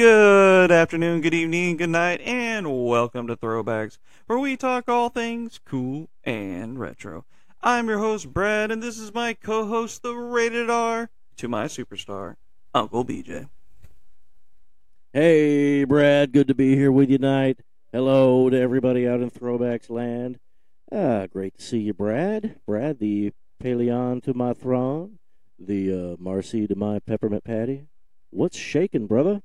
Good afternoon, good evening, good night, and welcome to Throwbacks, where we talk all things cool and retro. I'm your host, Brad, and this is my co host, the rated R, to my superstar, Uncle BJ. Hey, Brad, good to be here with you tonight. Hello to everybody out in Throwbacks land. Ah, great to see you, Brad. Brad, the Paleon to my throne, the uh, Marcy to my Peppermint Patty. What's shaking, brother?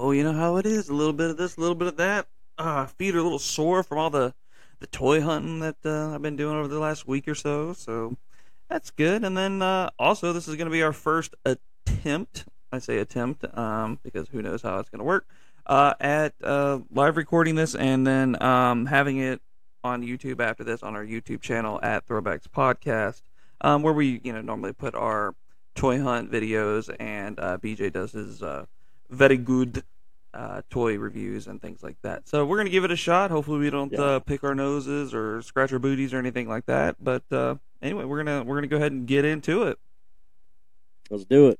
Oh, you know how it is. A little bit of this, a little bit of that. Uh, feet are a little sore from all the, the toy hunting that uh, I've been doing over the last week or so. So that's good. And then uh, also, this is going to be our first attempt. I say attempt um, because who knows how it's going to work. Uh, at uh, live recording this and then um, having it on YouTube after this on our YouTube channel at Throwbacks Podcast, um, where we you know normally put our toy hunt videos and uh, BJ does his uh, very good uh, toy reviews and things like that. So we're gonna give it a shot. Hopefully we don't Yeah. uh, pick our noses or scratch our booties or anything like that. But uh, anyway, we're gonna we're gonna go ahead and get into it. Let's do it.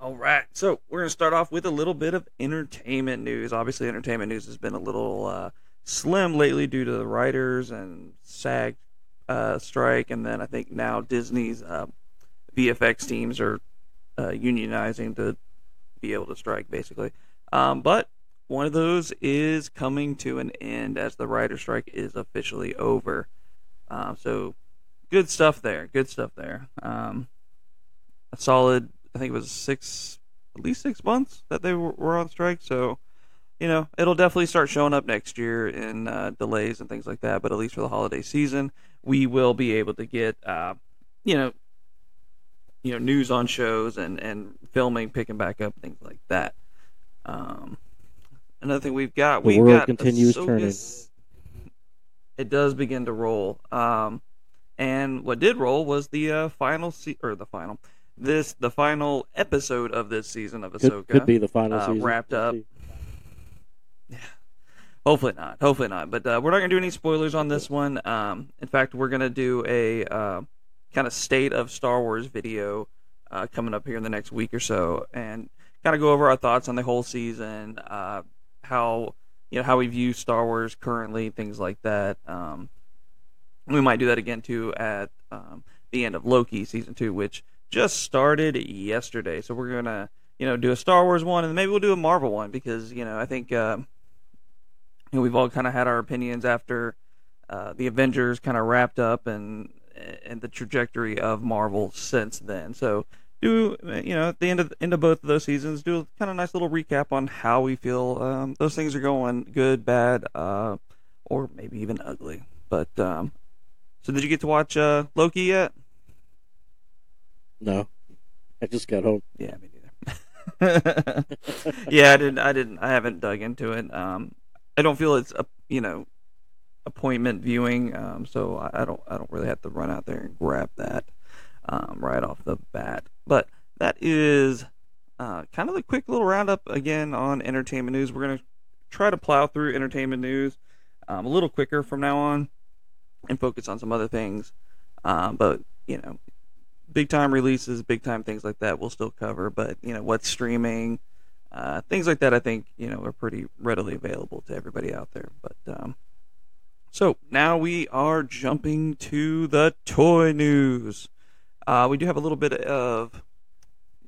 All right, so we're gonna start off with a little bit of entertainment news. Obviously, entertainment news has been a little uh, slim lately due to the writers and SAG uh, strike, and then I think now Disney's uh, VFX teams are uh, unionizing to be able to strike, basically. Um, but one of those is coming to an end as the writer strike is officially over. Uh, so good stuff there. Good stuff there. Um, a solid, I think it was six, at least six months that they were, on strike. So, you know, it'll definitely start showing up next year in uh, delays and things like that. But at least for the holiday season, we will be able to get, uh, you know, you know, news on shows and and filming picking back up, things like that. Um, another thing we've got, The we've world got continues Ahsoka's- It does begin to roll. Um, and what did roll was the uh, final se- or the final this the final episode of this season of Ahsoka. Could, could be the final uh, season. wrapped up. see. Hopefully not. Hopefully not. But uh, we're not going to do any spoilers on this one. Um, in fact, we're going to do a uh, kind of state of Star Wars video uh, coming up here in the next week or so, and kind of go over our thoughts on the whole season, uh, how you know how we view Star Wars currently, things like that. Um, we might do that again too at um, the end of Loki season two, which just started yesterday. So we're gonna you know do a Star Wars one, and maybe we'll do a Marvel one because you know I think. Uh, you know, we've all kind of had our opinions after uh, the Avengers kind of wrapped up and and the trajectory of Marvel since then. So do you know at the end of end of both of those seasons, do a kind of nice little recap on how we feel um, those things are going, good, bad, uh, or maybe even ugly. But um, so did you get to watch uh, Loki yet? No, I just got home. Yeah, me neither. yeah, I didn't. I didn't. I haven't dug into it. Um, I don't feel it's a you know appointment viewing. Um, so I, don't. I don't really have to run out there and grab that um, right off the bat. But that is uh, kind of the quick little roundup again on entertainment news. We're gonna try to plow through entertainment news um, a little quicker from now on and focus on some other things. Um, but you know, big time releases, big time things like that we'll still cover. But you know, what's streaming, uh, things like that, I think you know are pretty readily available to everybody out there. But um, so now we are jumping to the toy news. Uh, we do have a little bit of.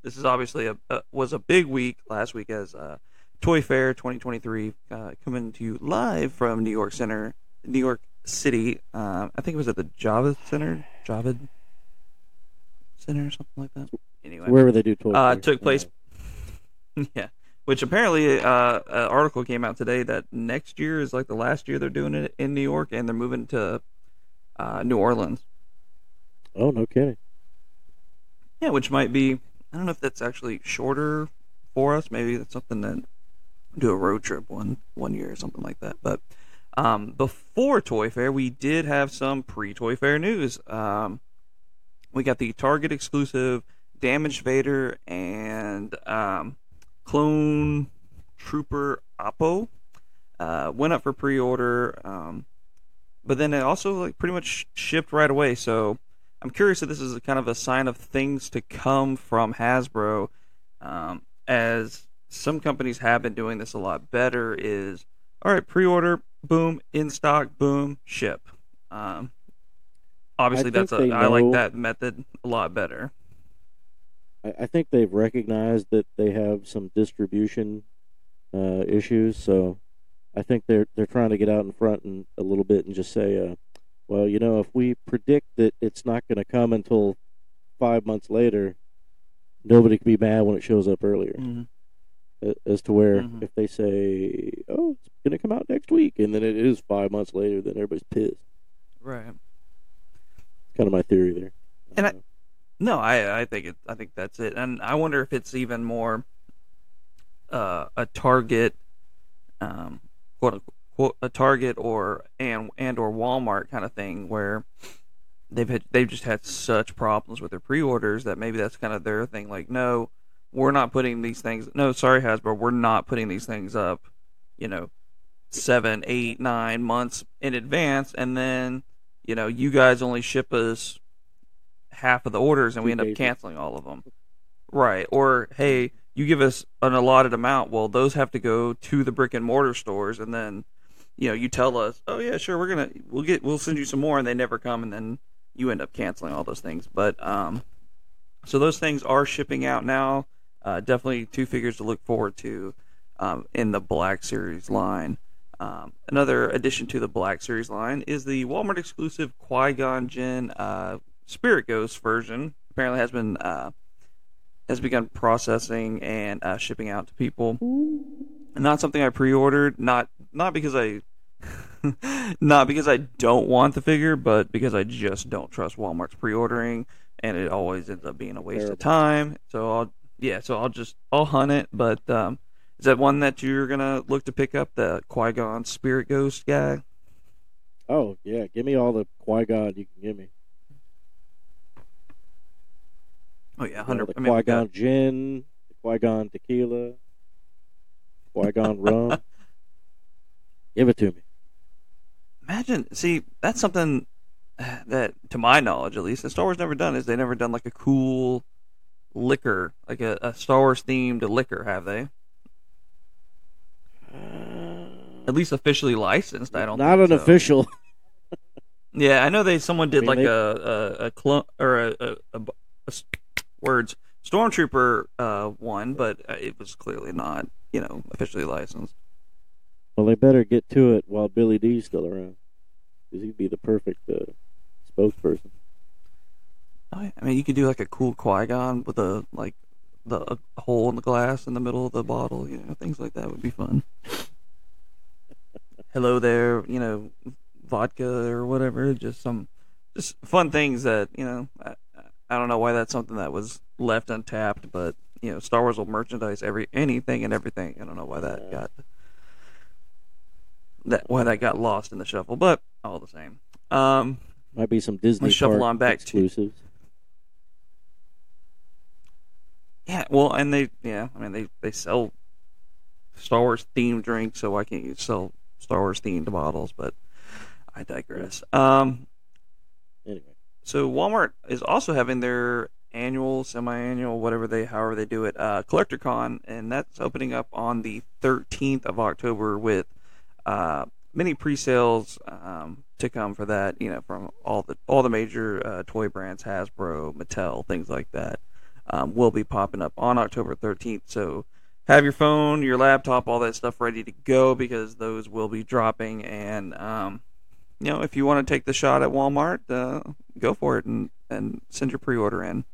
This is obviously a, a was a big week last week as uh, Toy Fair 2023 uh, coming to you live from New York Center, New York City. Um, I think it was at the Javits Center, Javid Center, or something like that. Anyway, Wherever they do toy. uh, took place. yeah, which apparently uh, an article came out today that next year is like the last year they're doing it in New York, and they're moving to uh, New Orleans. Oh, no kidding. Yeah, which might be. I don't know if that's actually shorter for us. Maybe that's something that do a road trip one one year or something like that. But um, before Toy Fair, we did have some pre-Toy Fair news. Um, we got the Target exclusive Damaged Vader and um, Clone Trooper Oppo uh, went up for pre-order, um, but then it also like pretty much shipped right away. So I'm curious if this is a kind of a sign of things to come from Hasbro, um, as some companies have been doing this a lot better. Is all right, pre-order, boom, in stock, boom, ship. Um, obviously, I that's a I like that method a lot better. I, I think they've recognized that they have some distribution uh, issues, so I think they're they're trying to get out in front and a little bit and just say, uh, well, you know, if we predict that it's not going to come until five months later, nobody can be mad when it shows up earlier. Mm-hmm. As to where Mhm. if they say, oh, it's going to come out next week, and then it is five months later, then everybody's pissed. Right. Kind of my theory there. And I- Uh, No, I I think it. I think that's it. And I wonder if it's even more uh, a Target, um, quote unquote, a Target or and and or Walmart kind of thing where they've had they've just had such problems with their pre-orders that maybe that's kind of their thing. Like, no, we're not putting these things. No, sorry, Hasbro, we're not putting these things up. You know, seven, eight, nine months in advance, and then you know you guys only ship us half of the orders and we end up canceling all of them. Right. Or hey, you give us an allotted amount. Well, those have to go to the brick and mortar stores and then you know, you tell us, "Oh yeah, sure, we're going to we'll get we'll send you some more." And they never come and then you end up canceling all those things. But um so those things are shipping out now. Uh, definitely two figures to look forward to um, in the Black Series line. Um, another addition to the Black Series line is the Walmart exclusive Qui Gon Jinn uh, Spirit Ghost version. Apparently, has been uh, has begun processing and uh, shipping out to people. Not something I pre-ordered. Not not because I not because I don't want the figure, but because I just don't trust Walmart's pre-ordering, and it always ends up being a waste of time. So I'll yeah, so I'll just I'll hunt it. But um, is that one that you're gonna look to pick up? The Qui Gon Spirit Ghost guy. Oh yeah, give me all the Qui Gon you can give me. Oh yeah, You know, hundred. the I mean, Qui Gon got- gin, the Qui Gon tequila, Qui Gon rum. Give it to me. imagine. See, that's something that, to my knowledge, at least, that Star Wars never done. Is they never done like a cool liquor, like a, a Star Wars themed liquor, have they? At least officially licensed. I don't. Know. Not an so. official. Yeah, I know they. Someone did I mean, like they- a a, a clone or a, a, a, words stormtrooper uh, one, but uh, it was clearly not you know officially licensed. Well, they better get to it while Billy Dee's still around, because he'd be the perfect uh, spokesperson. Oh. I mean, you could do like a cool Qui Gon with a like the a hole in the glass in the middle of the bottle. You know, things like that would be fun. Hello there, you know, vodka or whatever. Just some, just fun things that you know. I, I don't know why that's something that was left untapped, but you know, Star Wars will merchandise every anything and everything. I don't know why that got that why that got lost in the shuffle, but all the same. Um, Might be some Disney shuffle on back to- exclusives. Yeah, well, and they, yeah, I mean, they they sell Star Wars themed drinks, so why can't you sell Star Wars themed bottles? But I digress. Um, Anyway, so Walmart is also having their annual, semi-annual, whatever they, however they do it, uh, Collector Con, and that's opening up on the 13th of October with uh, many pre-sales um, to come for that. You know, from all the all the major uh, toy brands, Hasbro, Mattel, things like that, um, will be popping up on October 13th. So have your phone, your laptop, all that stuff ready to go because those will be dropping and. Um, you know, if you want to take the shot at Walmart, uh, go for it and, and send your pre-order in.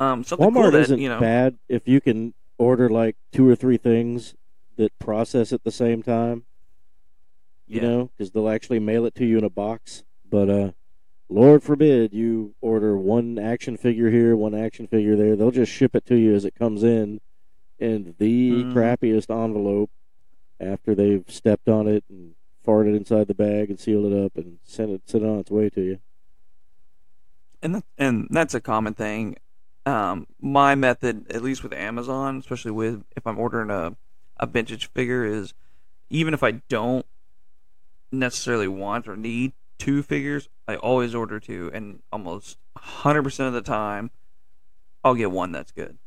Um, something Walmart cool that isn't you know, bad if you can order like two or three things that process at the same time. You Yeah. know, because they'll actually mail it to you in a box. But uh, Lord forbid you order one action figure here, one action figure there. They'll just ship it to you as it comes in in the Mhm. crappiest envelope after they've stepped on it and farted inside the bag and sealed it up and sent it sent it on its way to you. and that, and that's a common thing. Um, my method, at least with Amazon, especially with if I'm ordering a a vintage figure, is even if I don't necessarily want or need two figures, I always order two, and almost 100% of the time, I'll get one that's good.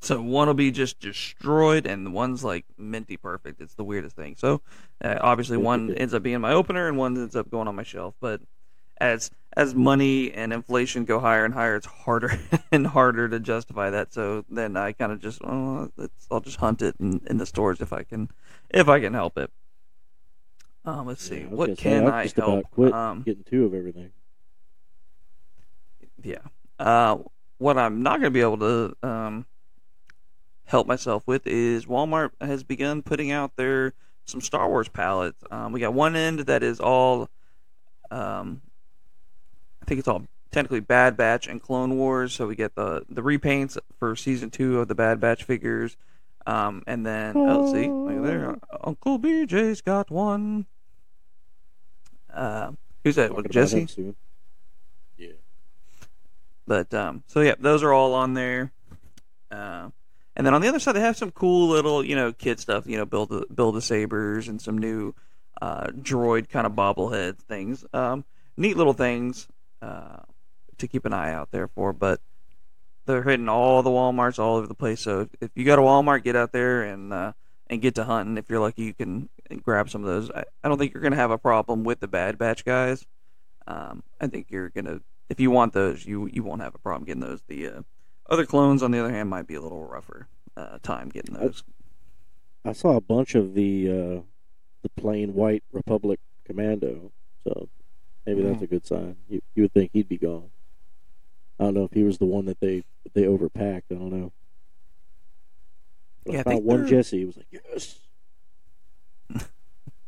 So one will be just destroyed, and the one's like minty perfect. It's the weirdest thing. So uh, obviously, one ends up being my opener, and one ends up going on my shelf. But as as money and inflation go higher and higher, it's harder and harder to justify that. So then I kind of just, oh, I'll just hunt it in, in the stores if I can, if I can help it. Um, let's see. Yeah, what can I've I just help? about quit Um, getting two of everything. yeah. Uh, what I'm not going to be able to um, help myself with is Walmart has begun putting out their some Star Wars pallets. Um, we got one end that is all, um, I think it's all technically Bad Batch and Clone Wars. So we get the the repaints for season two of the Bad Batch figures. Um, and then oh, let's see, look there, Uncle BJ's got one. Uh, who's that? About Jesse. Yeah. But um, so yeah, those are all on there. Uh, and then on the other side, they have some cool little you know kid stuff. You know, build a, build a sabers and some new uh, droid kind of bobblehead things. Um, neat little things uh, to keep an eye out there for. But they're hitting all the WalMarts all over the place. So if you got a Walmart, get out there and uh, and get to hunting. If you're lucky, you can grab some of those. I, I don't think you're gonna have a problem with the Bad Batch guys. Um, I think you're gonna if you want those, you you won't have a problem getting those. The uh, other clones, on the other hand, might be a little rougher uh, time getting those. I saw a bunch of the uh, the plain white Republic Commando, so maybe that's Mhm. a good sign. You you would think he'd be gone. I don't know if he was the one that they they overpacked. I don't know. But Yeah, I I found think one they're- Jesse. He was like, yes.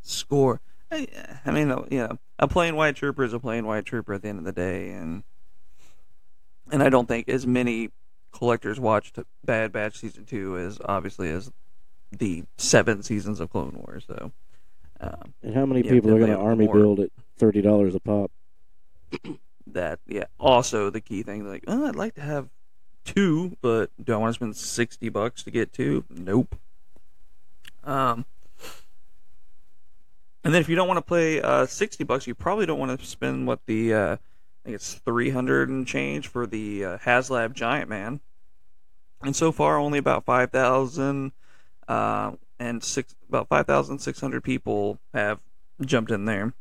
Score. I, I mean, uh, you know, a plain white trooper is a plain white trooper at the end of the day, and and I don't think as many collectors watched Bad Batch season two as obviously as the seven seasons of Clone Wars. So, um, And how many Yeah, people are going to army more. build at thirty dollars a pop? that yeah. Also, the key thing, like, oh, I'd like to have two, but do I want to spend sixty bucks to get two? Nope. Um, and then if you don't want to play uh, sixty bucks, you probably don't want to spend what the uh, I think it's three hundred and change for the uh, HasLab Giant Man. And so far, only about five thousand uh, and six about five thousand six hundred people have jumped in there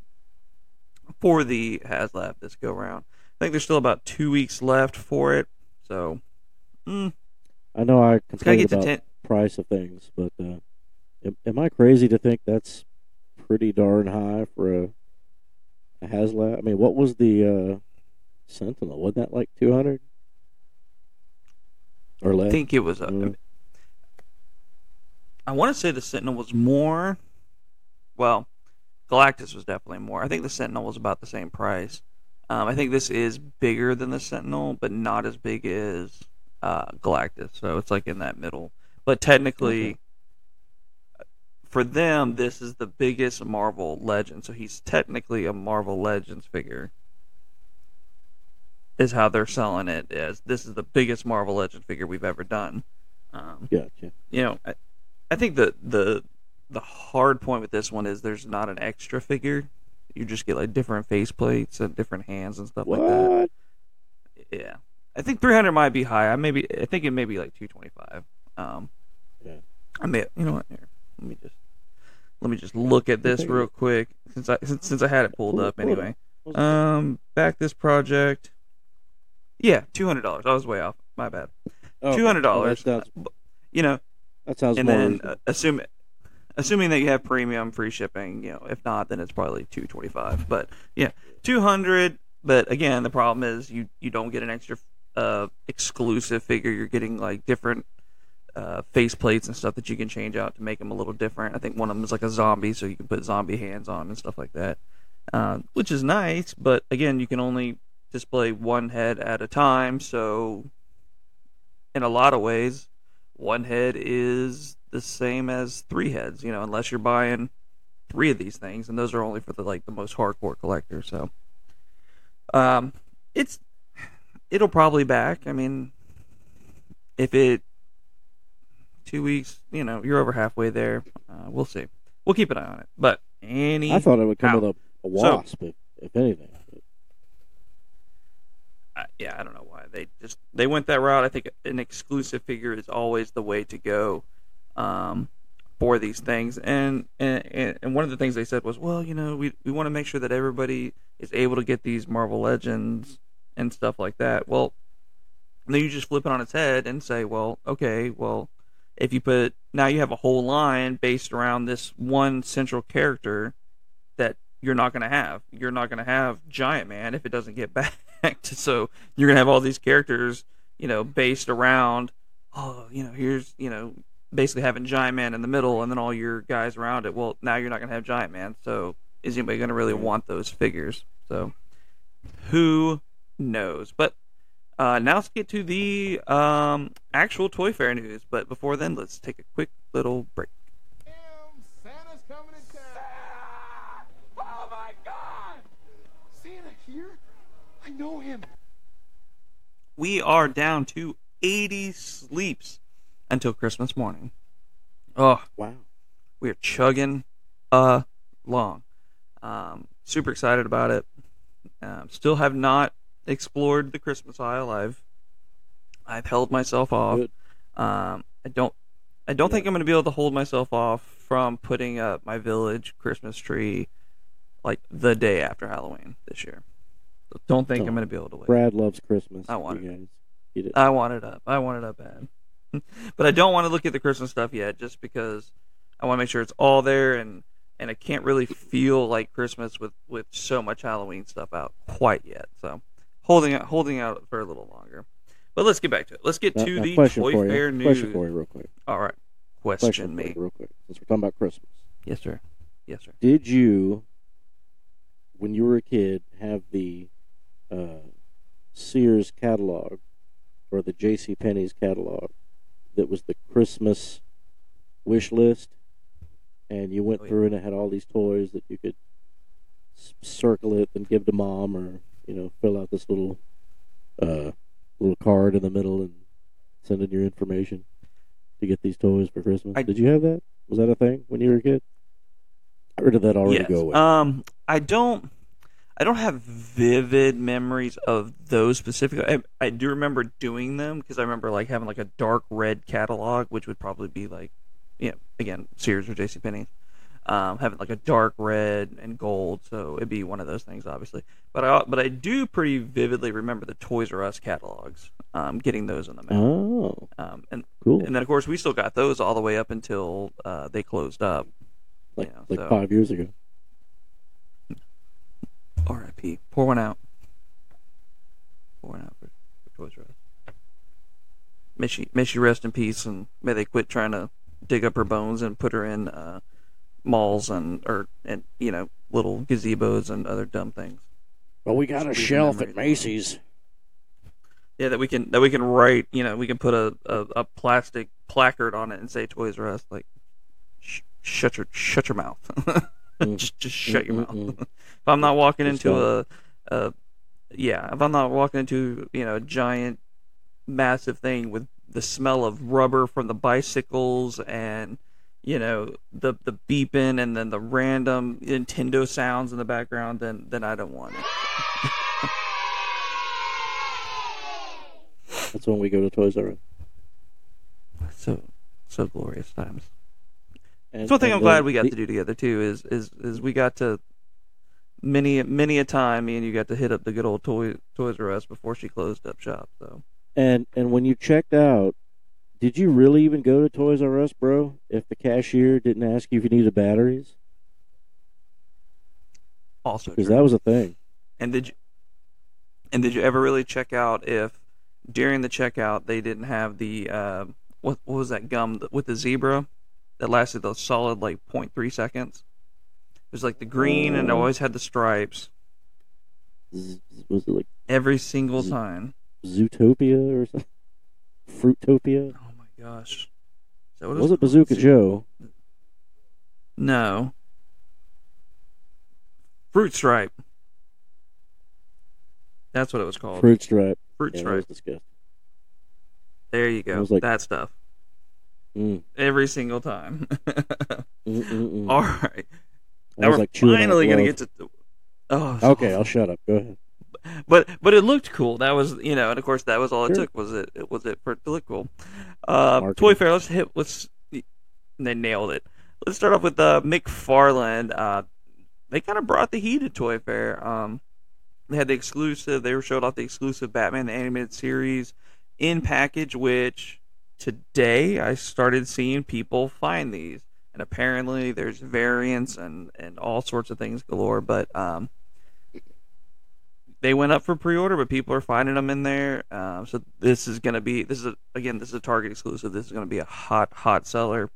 for the HasLab this go round. I think there's still about two weeks left for it, so mm, I know I it's gotta complain get to about ten. price of things, but uh, am, am I crazy to think that's pretty darn high for a, a HasLab? I mean, what was the uh, Sentinel? Wasn't that like two hundred or less? I think it was. Uh, Mm. I want to say the Sentinel was more. Well, Galactus was definitely more. I think the Sentinel was about the same price. Um, I think this is bigger than the Sentinel, but not as big as uh, Galactus. So it's like in that middle. But technically, for them, this is the biggest Marvel Legend. So he's technically a Marvel Legends figure. Is how they're selling it. As this is the biggest Marvel Legend figure we've ever done. Um, Gotcha. you know, I, I think the the the hard point with this one is there's not an extra figure. You just get like different face plates and different hands and stuff like that. What? Yeah, I think 300 might be high. I maybe I think it may be like 225. Um, Yeah. I may you know what? Here, let me just let me just look at this real quick since I since, since I had it pulled up anyway. Um, back this project. Yeah, two hundred dollars. I was way off. My bad. Oh, two hundred dollars. You know, that sounds and then uh, assume assuming that you have premium free shipping you know if not then it's probably 225 but yeah 200 but again the problem is you you don't get an extra uh exclusive figure you're getting like different uh face plates and stuff that you can change out to make them a little different i think one of them is like a zombie so you can put zombie hands on and stuff like that uh, which is nice but again you can only display one head at a time so in a lot of ways one head is the same as three heads, you know, unless you're buying three of these things, and those are only for the like the most hardcore collectors. So, um, it's it'll probably back. I mean, if it two weeks, you know, you're over halfway there. Uh, we'll see. We'll keep an eye on it. But any, I thought it would come How? with a, a wasp if, if anything. Yeah, I don't know why they just they went that route. I think an exclusive figure is always the way to go um, for these things. And, and and one of the things they said was, well, you know, we we want to make sure that everybody is able to get these Marvel Legends and stuff like that. Well, then you just flip it on its head and say, well, okay, well, if you put now you have a whole line based around this one central character you're not going to have. You're not going to have Giant Man if it doesn't get back. so you're going to have all these characters, you know, based around, oh, you know, here's, you know, basically having Giant Man in the middle and then all your guys around it. Well, now you're not going to have Giant Man. So is anybody going to really want those figures? So who knows? But uh, now let's get to the um, actual Toy Fair news. But before then, let's take a quick little break. Damn, Santa's coming to town. Oh my God! Santa here? I know him. We are down to 80 sleeps until Christmas morning. Oh, Wow. we are chugging along. Um, super excited about it. Um, still have not explored the Christmas aisle. I've I've held myself off. Um, I don't I don't think I'm going to be able to hold myself off from putting up my village Christmas tree like the day after Halloween this year. Don't think I'm going to be able to wait. Brad loves Christmas. I want you it. guys. It. I want it up. I want it up bad. but I don't want to look at the Christmas stuff yet, just because I want to make sure it's all there, and and I can't really feel like Christmas with with so much Halloween stuff out quite yet. So holding out holding out for a little longer. But let's get back to it. Let's get Now- to now, the Toy. Fair news. Question for you, real quick. All right, Question question for me. real quick. Since we're talking about Christmas, Yes, sir. Yes, sir. did you, when you were a kid, have the uh, Sears catalog or the J.C. Penney's catalog that was the Christmas wish list, and you went Oh, yeah. through and it had all these toys that you could s- circle it and give to mom, or you know, fill out this little uh, little card in the middle and send in your information to get these toys for Christmas. I- Did you have that? Was that a thing when you were a kid? Or did that already yes. go away? Um, I don't. I don't have vivid memories of those specific. I, I do remember doing them because I remember like having like a dark red catalog, which would probably be like, you know, again Sears or J.C. Penney, um, having like a dark red and gold. So it'd be one of those things, obviously. But I but I do pretty vividly remember the Toys R Us catalogs, um, getting those in the mail. oh, Um, and cool. and then of course we still got those all the way up until uh, they closed up. like yeah, like so- five years ago. R.I.P. Pour one out. Pour one out for, for Toys R Us. May she, may she rest in peace, and may they quit trying to dig up her bones and put her in uh, malls and or and you know little gazebos and other dumb things. Well, we got Just a shelf at Macy's. Yeah, that we can that we can write. You know, we can put a, a, a plastic placard on it and say Toys R Us. Like, sh- shut your shut your mouth. Mm. just just shut your mouth. If I'm not walking into a, a, yeah, if I'm not walking into you know a giant, massive thing with the smell of rubber from the bicycles and you know the the beeping and then the random Nintendo sounds in the background, then then I don't want it. That's when we go to Toys R Us. So so glorious times. And, That's one thing I'm glad we got the- to do together too. Is is is we got to many many a time me and you got to hit up the good old toy Toys R Us before she closed up shop. So And and when you checked out, did you really even go to Toys R Us, bro? If the cashier didn't ask you if you needed batteries, also because that was a thing. And did you and did you ever really check out if during the checkout they didn't have the uh, what what was that gum with the zebra that lasted a solid like 0.3 seconds? It was like the green and it Oh. always had the stripes Z- was it like every single Z- time. Zootopia or something? Fruitopia? Oh my gosh. That what Was it? Bazooka Zoo- Joe? No. Fruit stripe. That's what it was called. Fruit Stripe. Fruit Yeah, that was stripe. disgusting. There you go. was like- that stuff. Mm, Every single time. All right. I Now was we're like chewing on a finally gonna get to. Oh, Okay, awful. I'll shut up. Go ahead. but but it looked cool. That was you know, and of course that was all it took was it, it was it for it to look cool. Uh, Marketing. Toy Fair. Let's hit. Let's they nailed it. Let's start off with uh, McFarlane. Uh, they kind of brought the heat at Toy Fair. Um, they had the exclusive. They were showed off the exclusive Batman the animated series in package, which today I started seeing people find these, and apparently there's variants and and all sorts of things galore. But um, they went up for pre-order, but people are finding them in there. Um, so this is going to be this is a, again this is a Target exclusive. This is going to be a hot hot seller.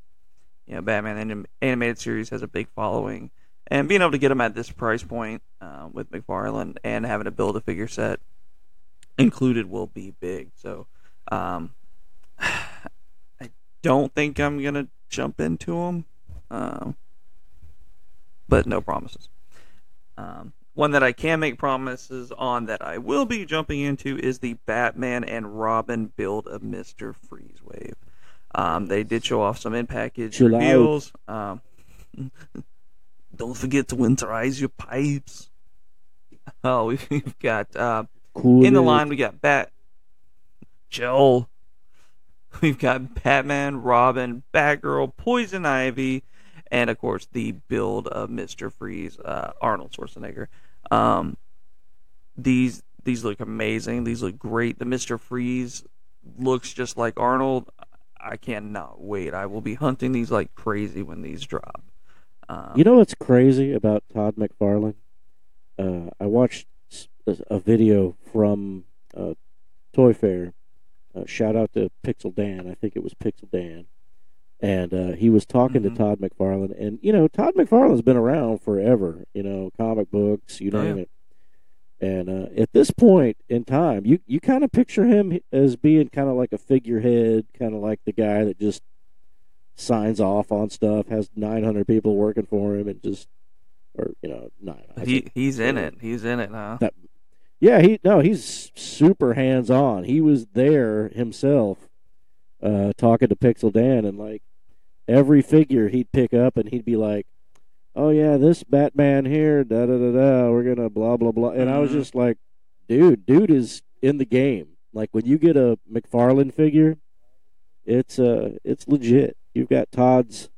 You know, Batman anim- animated series has a big following, and being able to get them at this price point uh, with McFarlane and having a build a figure set included will be big. So um, don't think I'm gonna jump into them, um, but no promises. Um, one that I can make promises on that I will be jumping into is the Batman and Robin build of Mister Freeze Wave. Um, they did show off some in package reveals. Um, don't forget to winterize your pipes. Oh, we've got uh, Cool. in the line we got Bat Joel. We've got Batman, Robin, Batgirl, Poison Ivy, and of course the build of Mister Freeze, uh, Arnold Schwarzenegger. Um, these these look amazing. These look great. The Mister Freeze looks just like Arnold. I cannot wait. I will be hunting these like crazy when these drop. Um, You know what's crazy about Todd McFarlane? Uh, I watched a video from uh, Toy Fair. Uh, shout out to Pixel Dan. I think it was Pixel Dan. And uh, he was talking Mhm. to Todd McFarlane. And, you know, Todd McFarlane's been around forever, you know, comic books, you name it. And uh, at this point in time, you, you kind of picture him as being kind of like a figurehead, kind of like the guy that just signs off on stuff, has 900 people working for him, and just, or, you know, nine. He he's in it. He's in it, huh? Yeah, he, no, he's super hands on. He was there himself, uh, talking to Pixel Dan, and like every figure he'd pick up, and he'd be like, oh, yeah, this Batman here, da da da da, we're gonna blah, blah, blah. And I was Mhm. just like, dude, dude is in the game. Like when you get a McFarlane figure, it's uh it's legit. You've got Todd's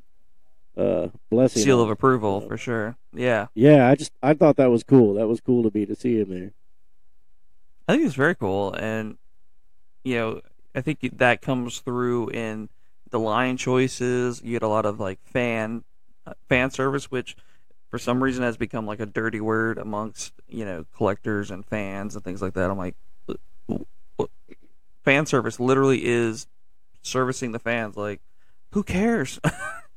uh blessing. Seal of approval for sure. Yeah. Yeah, I just I thought that was cool. That was cool to me to see him there. I think it's very cool, and you know, I think that comes through in the line choices. You get a lot of like fan uh, fan service, which for some reason has become like a dirty word amongst you know collectors and fans and things like that. I'm like, fan service literally is servicing the fans. Like, who cares?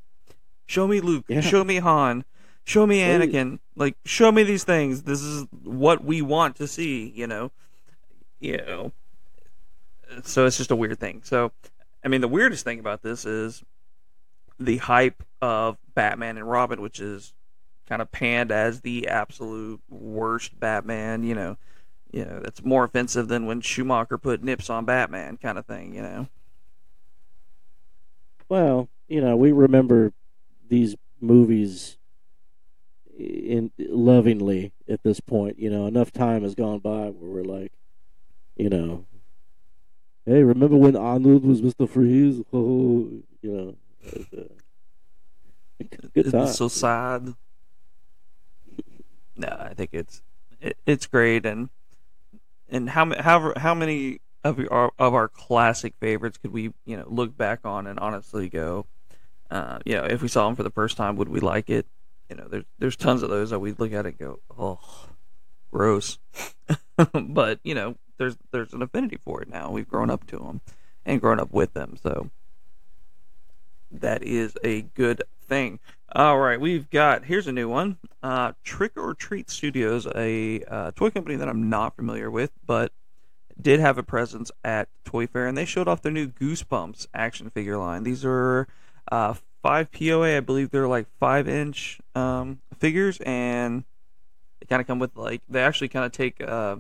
show me Luke. Yeah. Show me Han. Show me. Anakin. Like, show me these things. This is what we want to see. You know you know so it's just a weird thing. So i mean the weirdest thing about this is the hype of batman and robin which is kind of panned as the absolute worst batman you know. You know that's more offensive than when schumacher put nips on batman kind of thing you know. Well, you know, we remember these movies in lovingly at this point. You know, enough time has gone by where we're like, you know, hey, remember when Arnold was Mister Freeze? Oh, you know, good it's so sad? No i think it's it, it's great. And and how however how many of our of our classic favorites could we you know look back on and honestly go uh you know if we saw them for the first time would we like it? You know there's there's tons of those that we look at and go oh gross. But you know there's there's an affinity for it now we've grown up to them and grown up with them so that is a good thing all right, we've got here's a new one. Uh, Trick or Treat Studios, a uh, toy company that I'm not familiar with, but did have a presence at Toy Fair, and they showed off their new Goosebumps action figure line. These are uh, five POA, I believe they're like five inch um, figures, and they kind of come with like they actually kind of take uh,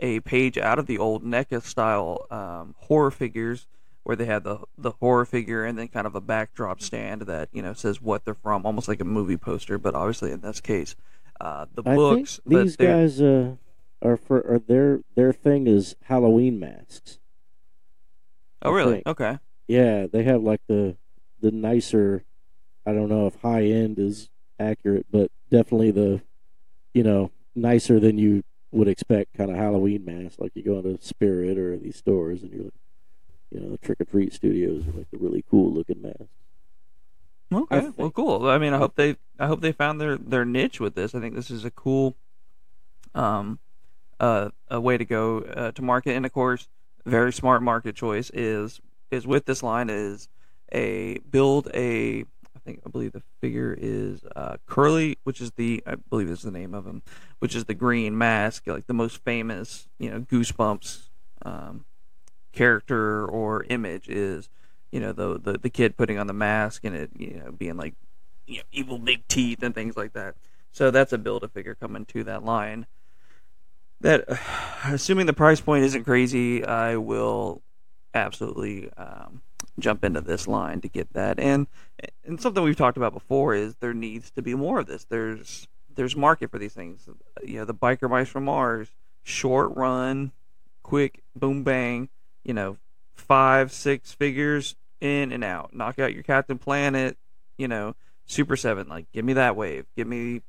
a page out of the old NECA style um, horror figures where they had the the horror figure and then kind of a backdrop stand that you know says what they're from, almost like a movie poster. But obviously, in this case, uh, the I books. think these guys uh, are for are their their thing is Halloween masks. Oh, I really? think. Okay. Yeah, they have like the the nicer. I don't know if high end is accurate, but definitely the, you know, nicer than you would expect kind of Halloween mask. Like you go into Spirit or these stores and you're like, you know, the Trick or Treat Studios are like the really cool looking masks. Okay. Well, cool. I mean, I hope they I hope they found their their niche with this. I think this is a cool, um, uh, a way to go uh, to market. And of course, very smart market choice is is with this line is a build a. I think I believe the figure is uh, Curly, which is the I believe is the name of him, which is the green mask, like the most famous, you know, Goosebumps um, character or image is you know the, the the kid putting on the mask and it you know being like you know evil big teeth and things like that. So that's a build a figure coming to that line. That assuming the price point isn't crazy i will absolutely um, jump into this line to get that and and something we've talked about before is there needs to be more of this there's there's market for these things you know the biker mice from mars short run quick boom bang you know five, six figures in and out. Knock out your Captain Planet, you know, Super Seven. Like, give me that wave. Give me,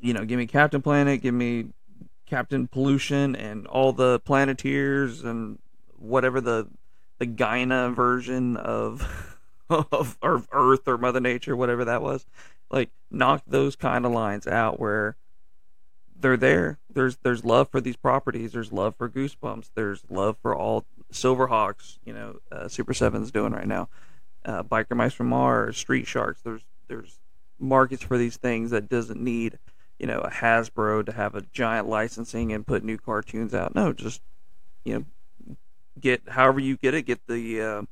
you know, give me Captain Planet. Give me Captain Pollution and all the Planeteers and whatever the the version of of, of Earth or Mother Nature, whatever that was. Like, knock those kind of lines out where they're there. There's there's love for these properties. There's love for Goosebumps. There's love for all Silverhawks. You know, uh, Super Seven's doing right now. Uh, Biker Mice from Mars, Street Sharks. There's there's markets for these things that doesn't need you know a Hasbro to have a giant licensing and put new cartoons out. No, just you know get however you get it, get the uh,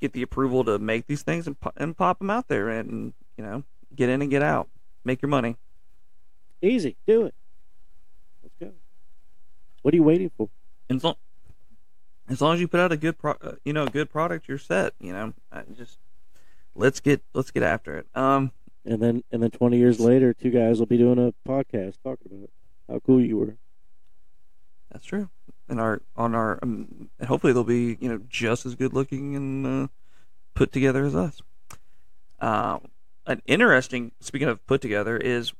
get the approval to make these things and, po- and pop them out there and you know get in and get out, make your money. Easy, do it. Let's go. What are you waiting for? And as long, as long as you put out a good pro, uh, you know, a good product, you're set. You know, I just let's get let's get after it. Um, And then and then twenty years later, two guys will be doing a podcast talking about how cool you were. that's true. And our on our um, and hopefully they'll be you know just as good looking and uh, put together as us. Um, an interesting speaking of put together is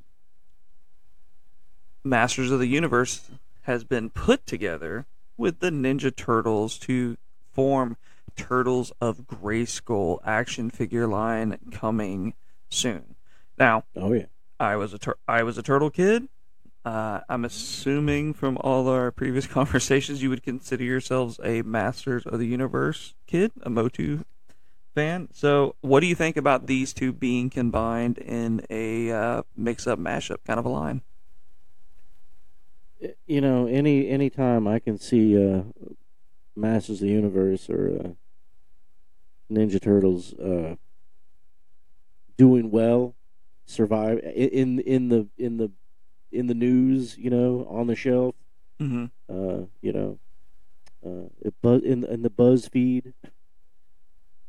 Masters of the Universe has been put together with the Ninja Turtles to form Turtles of Grayskull action figure line coming soon. Now, Oh yeah. I was a tur- I was a turtle kid. Uh, I'm assuming from all our previous conversations, you would consider yourselves a Masters of the Universe kid, a Motu fan. So, what do you think about these two being combined in a uh, mix-up mashup kind of a line? you know, any any time I can see uh, Masters of the Universe or uh, Ninja Turtles uh, doing well, survive in in the in the in the news, you know, on the shelf, Mm-hmm. uh, you know, uh, it buzz in in the BuzzFeed.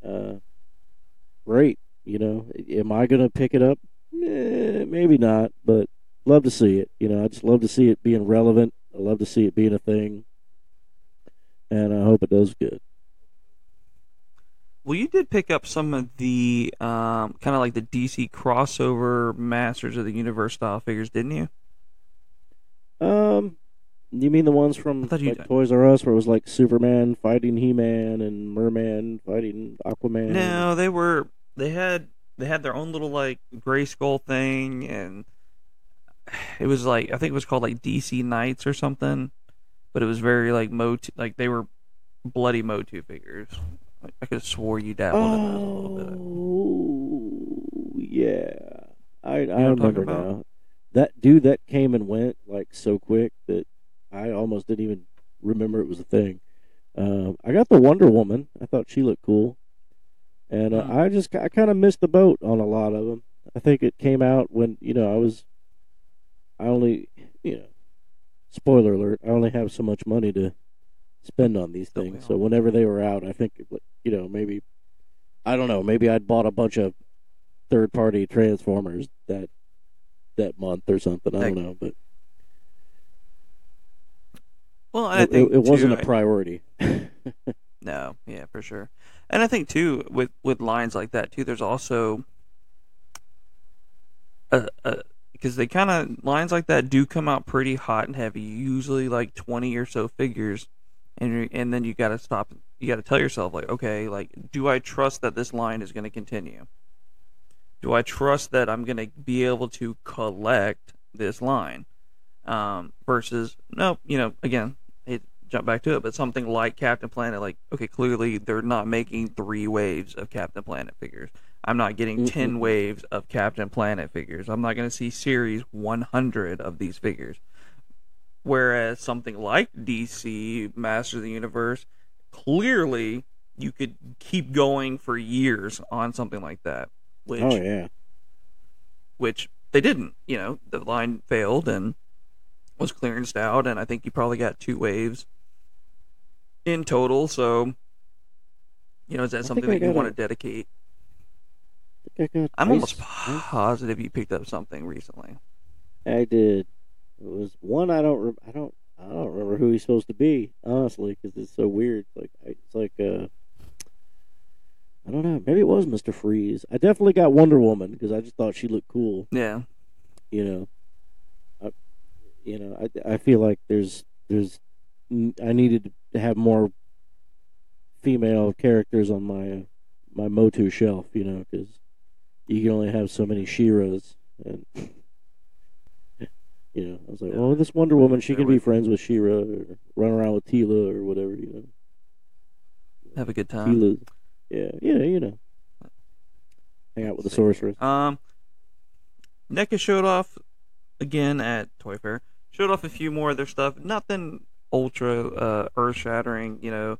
Uh, great, you know. Am I gonna pick it up? Eh, maybe not, but love to see it. You know, I just love to see it being relevant. I love to see it being a thing, and I hope it does good. Well, you did pick up some of the um, kind of like the DC crossover Masters of the Universe style figures, didn't you? Um, you mean the ones from like. Toys R Us, where it was like Superman fighting He Man and Merman fighting Aquaman? No, they were they had they had their own little like gray skull thing and it was like I think it was called like DC Knights or something. But it was very like Motu like they were bloody mo Motu figures. I, I could have swore you dabbled in those a little bit. Oh, yeah. I I what I'm talking remember now. That dude that came and went like so quick that I almost didn't even remember it was a thing. Um, I got the Wonder Woman. I thought she looked cool, and uh, Hmm. I just I kind of missed the boat on a lot of them. I think it came out when you know I was. I only you know, spoiler alert. I only have so much money to spend on these things. So whenever they were out, I think you know maybe I don't know. Maybe I'd bought a bunch of third party Transformers that that month or something. I don't know, but Well, I it, think it, it wasn't a priority. No, yeah, for sure. And I think too with with lines like that too, there's also a, a because they kind of lines like that do come out pretty hot and heavy. Usually like 20 or so figures, and and then you got to stop. You got to tell yourself like, okay, like, do I trust that this line is going to continue? Do I trust that I'm going to be able to collect this line? Um, versus no, you know, again, it jump back to it, but something like Captain Planet, like okay, clearly they're not making three waves of Captain Planet figures. I'm not getting 10 Mm-mm. waves of Captain Planet figures. I'm not going to see series 100 of these figures. Whereas something like DC Master of the Universe, clearly you could keep going for years on something like that. Which oh yeah, which they didn't. You know, the line failed and was clearanced out, and I think you probably got two waves in total. So, you know, is that something that you want to dedicate? I think I got I'm almost positive you picked up something recently. I did. It was one I don't. Re- I don't. I don't remember who he's supposed to be, honestly, because it's so weird. Like it's like uh, I don't know. Maybe it was Mister Freeze. I definitely got Wonder Woman because I just thought she looked cool. Yeah, You know, I, you know, I I feel like there's there's I needed to have more female characters on my my Motu shelf. You know, because you can only have so many She-Ras and. You know, I was like, Yeah. well, this Wonder Woman, she can be friends with She-Ra or run around with Teela or whatever, you know. have a good time. Teela, yeah, yeah, you know. Hang out with the sorceress. Um, NECA showed off again at Toy Fair. Showed off a few more of their stuff. Nothing ultra uh, earth shattering. You know,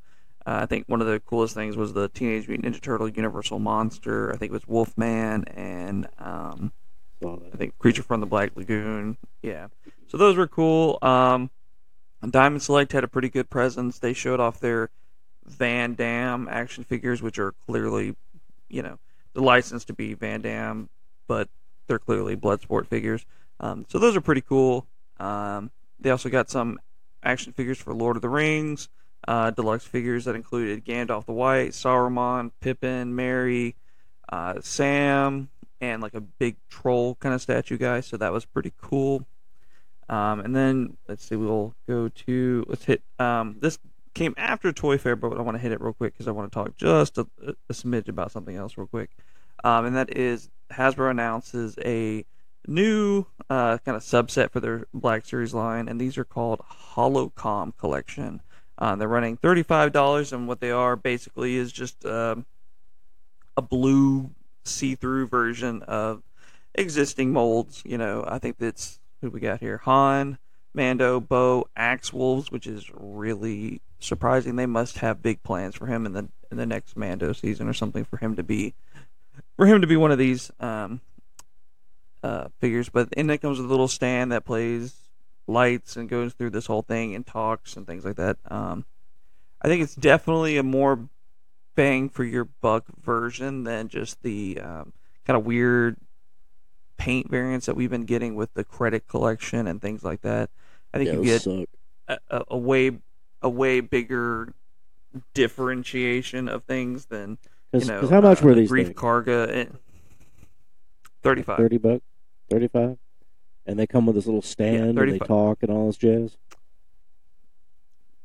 uh, I think one of the coolest things was the Teenage Mutant Ninja Turtle Universal Monster. I think it was Wolfman and um, I think Creature from the Black Lagoon. Yeah. So those were cool. Um, Diamond Select had a pretty good presence. They showed off their Van Damme action figures, which are clearly, you know, the license to be Van Damme, but they're clearly Bloodsport figures. Um, so those are pretty cool. Um, they also got some action figures for Lord of the Rings, uh, deluxe figures that included Gandalf the White, Saruman, Pippin, Merry, uh, Sam, and like a big troll kind of statue guy. So that was pretty cool. Um, and then let's see, we'll go to let's hit. Um, this came after Toy Fair, but I want to hit it real quick because I want to talk just a, a smidge about something else real quick. Um, and that is Hasbro announces a new uh, kind of subset for their Black Series line, and these are called Holocomm Collection. Uh, they're running thirty-five dollars, and what they are basically is just um, a blue see-through version of existing molds. You know, I think that's who we got here: Han, Mando, Bo, Axe Woves, which is really surprising. They must have big plans for him in the in the next Mando season or something for him to be for him to be one of these um, uh, figures. But and it comes with a little stand that plays lights and goes through this whole thing and talks and things like that. Um, I think it's definitely a more bang for your buck version than just the um, kind of weird paint variants that we've been getting with the credit collection and things like that. I think yeah, you get a, a, a way a way bigger differentiation of things than you Cause, how much uh, were these Greef things? Karga. Thirty five. Thirty bucks, thirty-five, and they come with this little stand and they talk and all this jazz.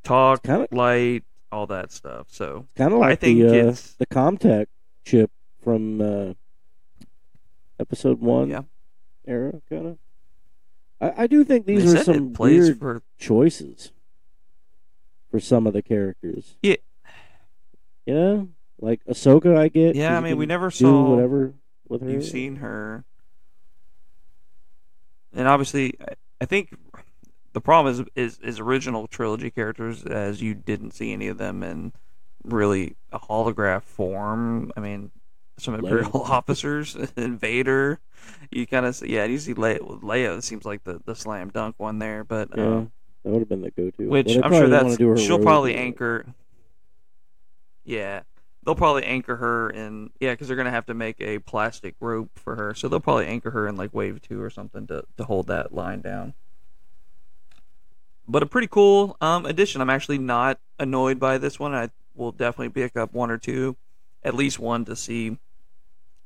Talk, Kind of, light, all that stuff. So kind of I like think the uh, the CommTech chip from uh, episode one Yeah. era, kind of. I, I do think they these are some plays weird for choices for some of the characters. Yeah. You know, like Ahsoka, I get. Yeah, I mean, we never saw whatever with her. You've seen her, and obviously, I- think the problem is is is original trilogy characters, as you didn't see any of them in really a holograph form. I mean, some Leia. Imperial officers, Invader. You kind of yeah, you see Leia. Leia it seems like the the slam dunk one there, but Yeah, um, that would have been the go-to. which I'm sure that's she'll probably or- anchor. Yeah, they'll probably anchor her in yeah, because they're gonna have to make a plastic rope for her, so they'll probably anchor her in like wave two or something to to hold that line down. But a pretty cool um, addition. I'm actually not annoyed by this one. I will definitely pick up one or two, at least one to see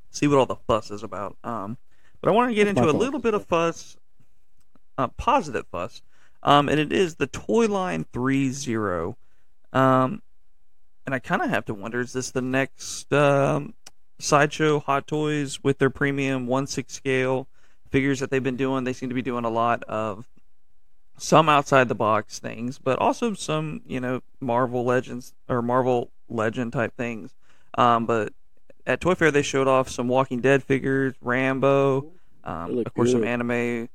see what all the fuss is about. Um, but I want to get That's into a little bit of fuss, uh, positive fuss, um, and it is the Toy Line Three Zero. Um, and I kind of have to wonder: is this the next um, sideshow Hot Toys with their premium one six scale figures that they've been doing? They seem to be doing a lot of some outside the box things, but also some you know Marvel Legends or Marvel Legend type things. Um, but at Toy Fair they showed off some Walking Dead figures, Rambo, um, of course some anime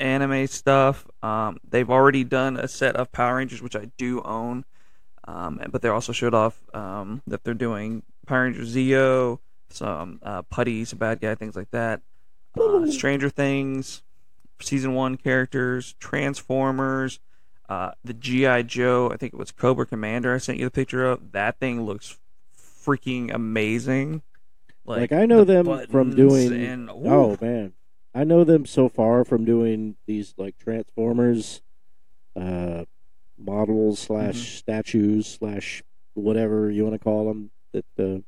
anime stuff. Um, they've already done a set of Power Rangers, which I do own. Um, but they also showed off um, that they're doing Power Rangers Zeo, some uh, some bad guy, things like that. Uh, Stranger Things, season one characters, Transformers, uh, the GI Joe. I think it was Cobra Commander. I sent you the picture of that thing. Looks freaking amazing. Like, I know the them from doing. and- oh man, I know them so far from doing these like Transformers, uh, models slash Mm-hmm. statues slash whatever you want to call them that uh,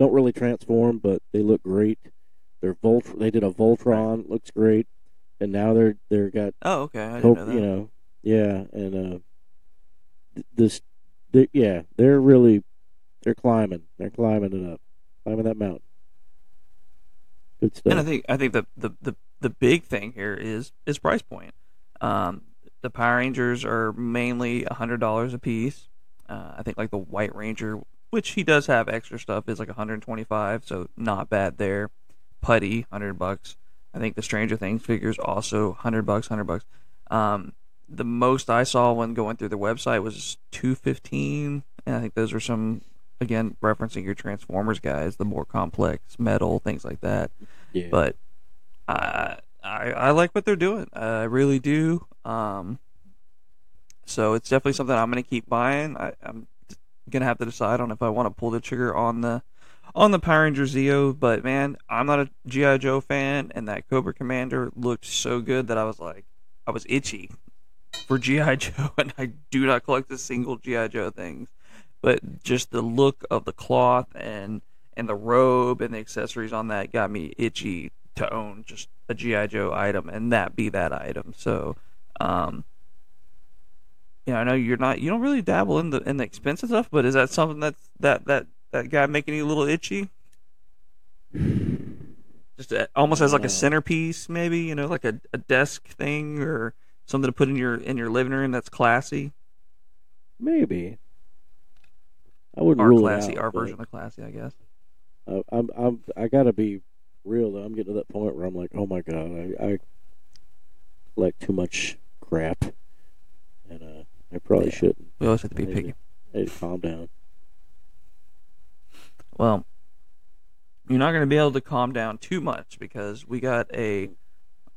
don't really transform, but they look great. They're Volt. They did a Voltron, looks great, and now they're they're got Oh, okay. I didn't hope know that. you know yeah and uh th- this they, yeah they're really they're climbing they're climbing it up climbing that mountain good stuff And I think I think the, the, the, the big thing here is is price point. Um, the Power Rangers are mainly hundred dollars a piece. Uh, I think like the White Ranger, which he does have extra stuff, is like 125, so not bad there. Putty, hundred bucks. I think the Stranger Things figures also hundred bucks, hundred bucks. Um, the most I saw when going through the website was 215, and I think those are some again referencing your Transformers guys, the more complex metal things like that yeah but I I, I like what they're doing. I really do. Um, so it's definitely something I'm going to keep buying. I, I'm going to have to decide on if I want to pull the trigger on the on the Power Ranger Zeo. But man, I'm not a GI Joe fan, and that Cobra Commander looked so good that I was like, I was itchy for GI Joe, and I do not collect a single GI Joe things. But just the look of the cloth and and the robe and the accessories on that got me itchy to own just a GI Joe item and that be that item. So, um, yeah, I know you're not you don't really dabble in the in the expensive stuff, but is that something that's that that that guy making you a little itchy? Just a, almost as like Uh, a centerpiece, maybe you know, like a, a desk thing or something to put in your in your living room that's classy. maybe i wouldn't Our rule classy, it out, our version of classy, I guess. uh, i'm i'm i gotta be real though i'm getting to that point where i'm like oh my god i i collect too much crap and uh i probably Yeah. shouldn't We always have to be I picky. to- I need to calm down Well, you're not going to be able to calm down too much because we got a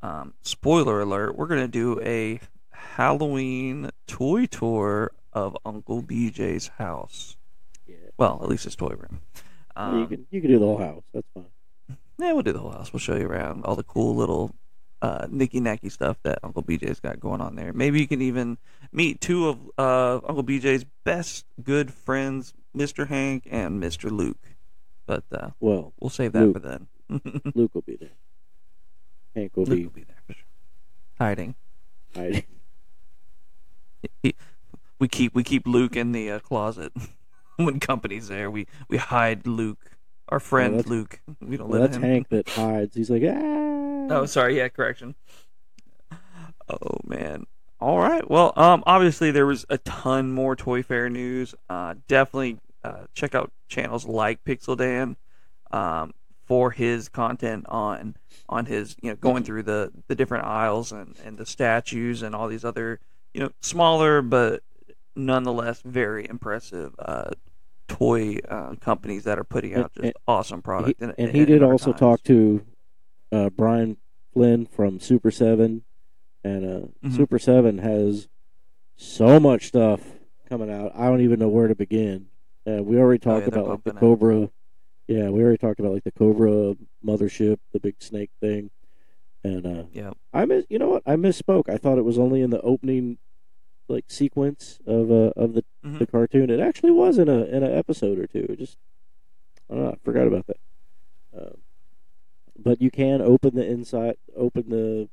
um, spoiler alert. We're going to do a Halloween toy tour of Uncle BJ's house. Well, at least his toy room. Yeah, you Um, can you can do the whole house that's fine yeah, we'll do the whole house. We'll show you around all the cool little uh, nicky nacky stuff that Uncle BJ's got going on there. Maybe you can even meet two of uh, Uncle BJ's best good friends, Mr. Hank and Mr. Luke. But uh, well we'll save that Luke. for then. luke will be there hank will Luke be will be there sure. Hiding. hiding He, we keep we keep Luke in the uh, closet when company's there. We we hide Luke, our friend Luke. We don't Well, let that's him. Hank that hides. He's like, ah. Oh, sorry. Yeah, correction. Oh man. All right. Well, um, obviously there was a ton more Toy Fair news. Uh, definitely uh, check out channels like Pixel Dan, um, for his content on on his you know going through the the different aisles and and the statues and all these other you know smaller but nonetheless very impressive uh, toy uh, companies that are putting out just And- awesome He- product. in- and in- he did also times. talk to uh, Brian Flynn from Super Seven, and uh, Mhm. Super Seven has so much stuff coming out. I don't even know where to begin. Uh, we already Oh, yeah, talked about like the. Cobra. Yeah, we already talked about like the Cobra mothership, the big snake thing, and uh, Yeah. I miss. You know what? I misspoke. I thought it was only in the opening like sequence of uh, of the Mhm. the cartoon. It actually was in a in an episode or two. It just I don't know. I forgot about that. Um, but you can open the inside, open the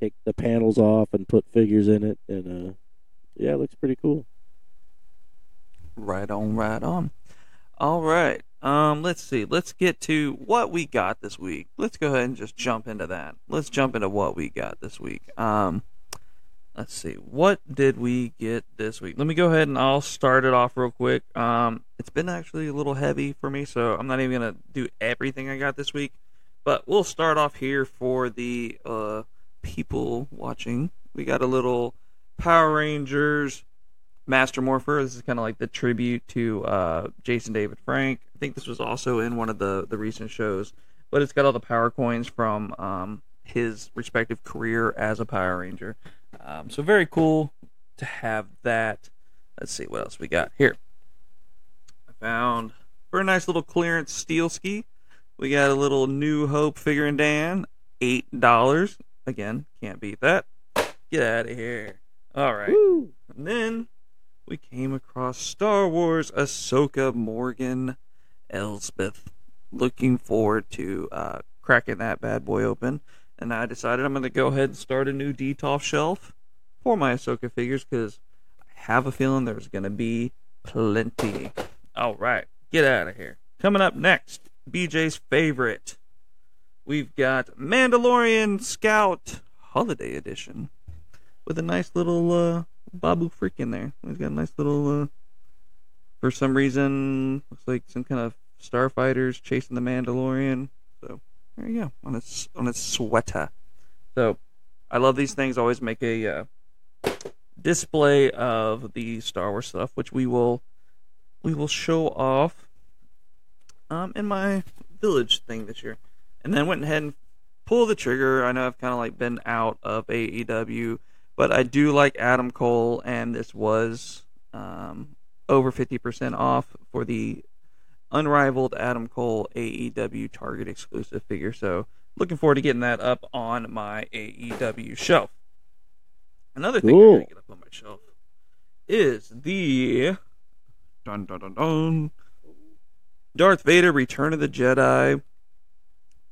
take the panels off and put figures in it, and uh, yeah, it looks pretty cool. Right on, right on. All right. Um, let's see. Let's get to what we got this week. Let's go ahead and just jump into that. Let's jump into what we got this week. Um, let's see. What did we get this week? Let me go ahead and I'll start it off real quick. Um, it's been actually a little heavy for me, so I'm not even gonna do everything I got this week. But we'll start off here for the uh people watching. We got a little Power Rangers Master Morpher. This is kind of like the tribute to uh, Jason David Frank. I think this was also in one of the the recent shows, but it's got all the power coins from um, his respective career as a Power Ranger. Um, so very cool to have that. Let's see what else we got here. I found for a nice little clearance steel ski. We got a little New Hope figure and Dan, eight dollars. Again, can't beat that. Get out of here. All right. Woo! And then we came across Star Wars Ahsoka Morgan Elspeth. Looking forward to uh, cracking that bad boy open. And I decided I'm going to go ahead and start a new DTOF shelf for my Ahsoka figures because I have a feeling there's going to be plenty. All right, get out of here. Coming up next, BJ's favorite. We've got Mandalorian Scout Holiday Edition with a nice little uh, Babu Frik in there. He's got a nice little, uh, for some reason, looks like some kind of starfighters chasing the Mandalorian. So there you go on his on his sweater. So I love these things. Always make a uh, display of the Star Wars stuff, which we will we will show off um, in my village thing this year. And then went ahead and pulled the trigger. I know I've kind of like been out of AEW, but I do like Adam Cole, and this was um, over 50% off for the unrivaled Adam Cole AEW Target exclusive figure. So looking forward to getting that up on my AEW shelf. Another thing I Cool. gotta get up on my shelf is the dun dun dun dun Darth Vader Return of the Jedi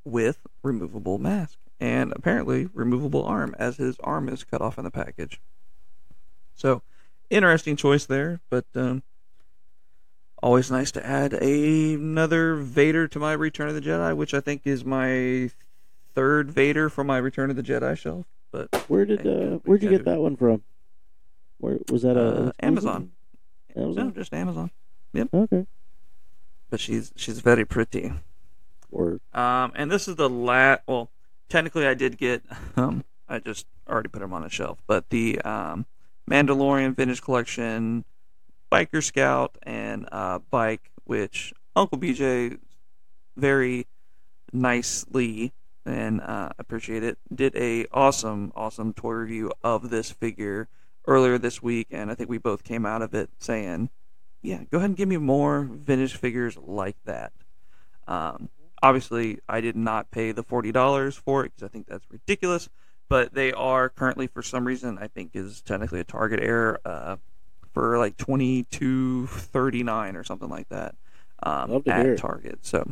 with removable mask and apparently removable arm as his arm is cut off in the package. So interesting choice there, but um, always nice to add a, another Vader to my Return of the Jedi, which I think is my third Vader from my Return of the Jedi shelf. But Where did uh, where'd you get that one from? Where was that? A Uh, an Amazon. no, Amazon. just Amazon. Yep. Okay. But she's she's very pretty. Or Um, and this is the last. Well, technically, I did get. Um, I just already put them on the shelf. But the um, Mandalorian Vintage Collection, Biker Scout, and uh, Bike, which Uncle BJ very nicely and uh, appreciate it. Did a awesome, awesome toy review of this figure earlier this week, and I think we both came out of it saying, "Yeah, go ahead and give me more vintage figures like that." Um, obviously, I did not pay the forty dollars for it because I think that's ridiculous. But they are currently, for some reason, I think is technically a Target error uh, for like twenty two thirty nine or something like that um, Love to at hear. Target. So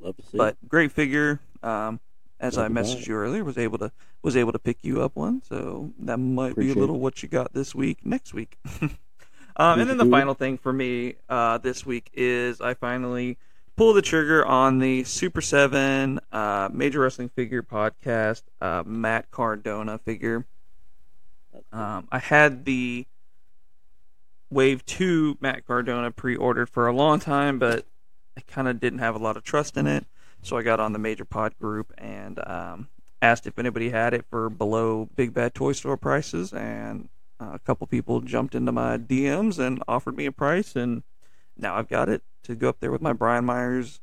love to see. but great figure. Um, as Love I messaged you earlier, was able to was able to pick you up one, so that might Appreciate be a little it. what you got this week. Next week, um, and then the final thing for me uh, this week is I finally pulled the trigger on the Super Seven uh, Major Wrestling Figure Podcast uh, Matt Cardona figure. Um, I had the Wave 2 Matt Cardona pre ordered for a long time, but I kind of didn't have a lot of trust in it. So I got on the Major Pod group and um, asked if anybody had it for below Big Bad Toy Store prices. And uh, a couple people jumped into my DMs and offered me a price. And now I've got it to go up there with my Brian Myers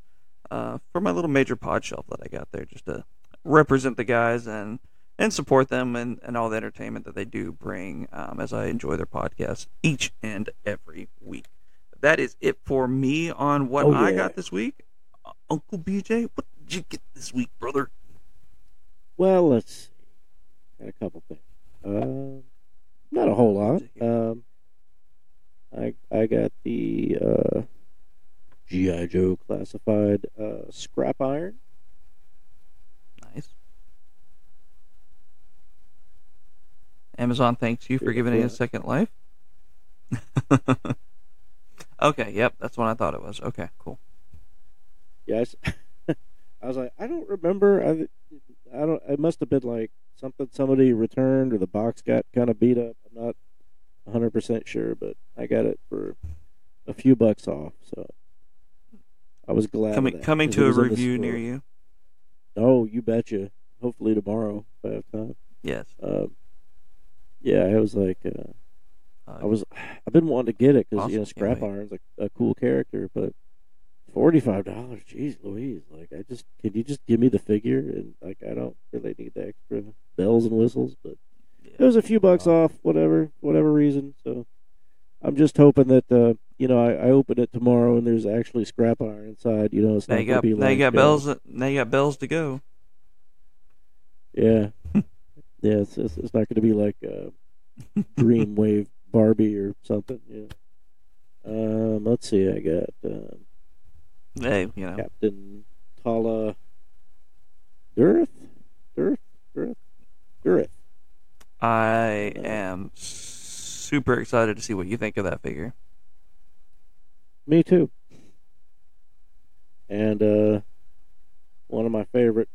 uh, for my little Major Pod shelf that I got there just to represent the guys and and support them and, and all the entertainment that they do bring um, as I enjoy their podcast each and every week. that is it for me on what Oh, I got this week. Uh, Uncle BJ, what did you get this week, brother? Well, let's see. Got a couple things. Um, not a whole lot. Um, I I got the uh, GI Joe classified uh, scrap iron. Nice. Amazon thanks you for giving it a second life. okay, yep, that's what I thought it was. Okay, cool. Yes. I was like, I don't remember. I, I don't. It must have been like something somebody returned or the box got kind of beat up. I'm not 100 percent sure, but I got it for a few bucks off. So I was glad. Coming that, coming to a was in the review near you. Oh, you betcha. Hopefully tomorrow if I have time. Yes. Um, yeah, I was like, uh, Uh, I was, I've been wanting to get it because you know Scrap. Iron's a, a cool character, but forty five dollars, jeez Louise! Like, I just can you just give me the figure and like I don't really need the extra bells and whistles, but it was a few bucks off, whatever, whatever reason. So I'm just hoping that uh, you know I, I open it tomorrow and there's actually Scrap Iron inside. You know, it's now not you got be now you got uh, bells. Now you got bells to go. Yeah. yeah, it's, it's, it's not going to be like uh, Dreamwave Barbie or something. Yeah. Um, let's see. I got um, Hey, you know, Captain Tala Durth? Durth? Durth? Durth. I Uh, am super excited to see what you think of that figure. Me too. And uh, one of my favorite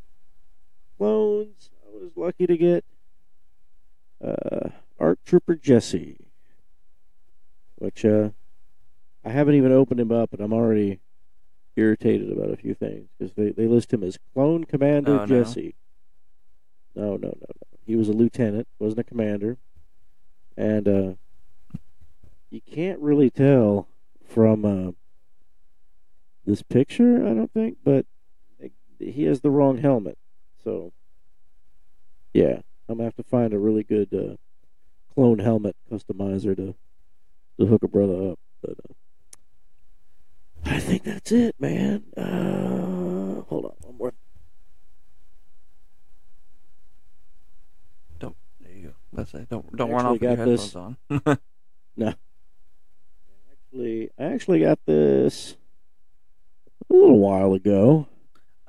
clones I was lucky to get uh, ARC Trooper Jesse, which uh, I haven't even opened him up, and I'm already irritated about a few things because they, they list him as Clone Commander Oh, no. Jesse. No, no, no, no. He was a lieutenant, wasn't a commander, and uh, you can't really tell from. Uh, this picture, I don't think, but he has the wrong helmet. So, yeah, I'm gonna have to find a really good uh, clone helmet customizer to to hook a brother up. But uh, I think that's it, man. Uh, hold on, one more. Don't There you go. That's it. Don't don't run off with your got this. headphones on. No. Actually, I actually got this a little while ago,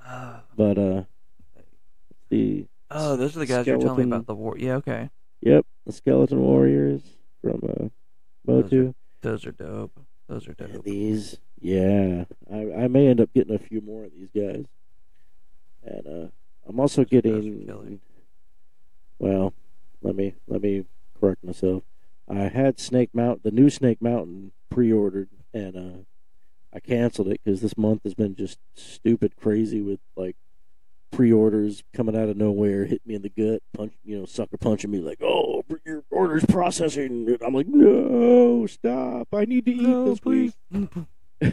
Uh, but uh, the oh, those are the guys you're telling me about the war. Yeah, okay. yep, the Skeleton Warriors from uh, Those Motu. Those are dope. Those are And dope. these, yeah, I, I may end up getting a few more of these guys, and uh, I'm also Those getting. Well, let me let me correct myself. I had Snake Mount, the new Snake Mountain, pre-ordered, and uh, I canceled it because this month has been just stupid crazy with like pre-orders coming out of nowhere, hit me in the gut, punch, you know, sucker punching me like, "Oh, your order's processing." And I'm like, "No, stop! I need to eat No, this week." please.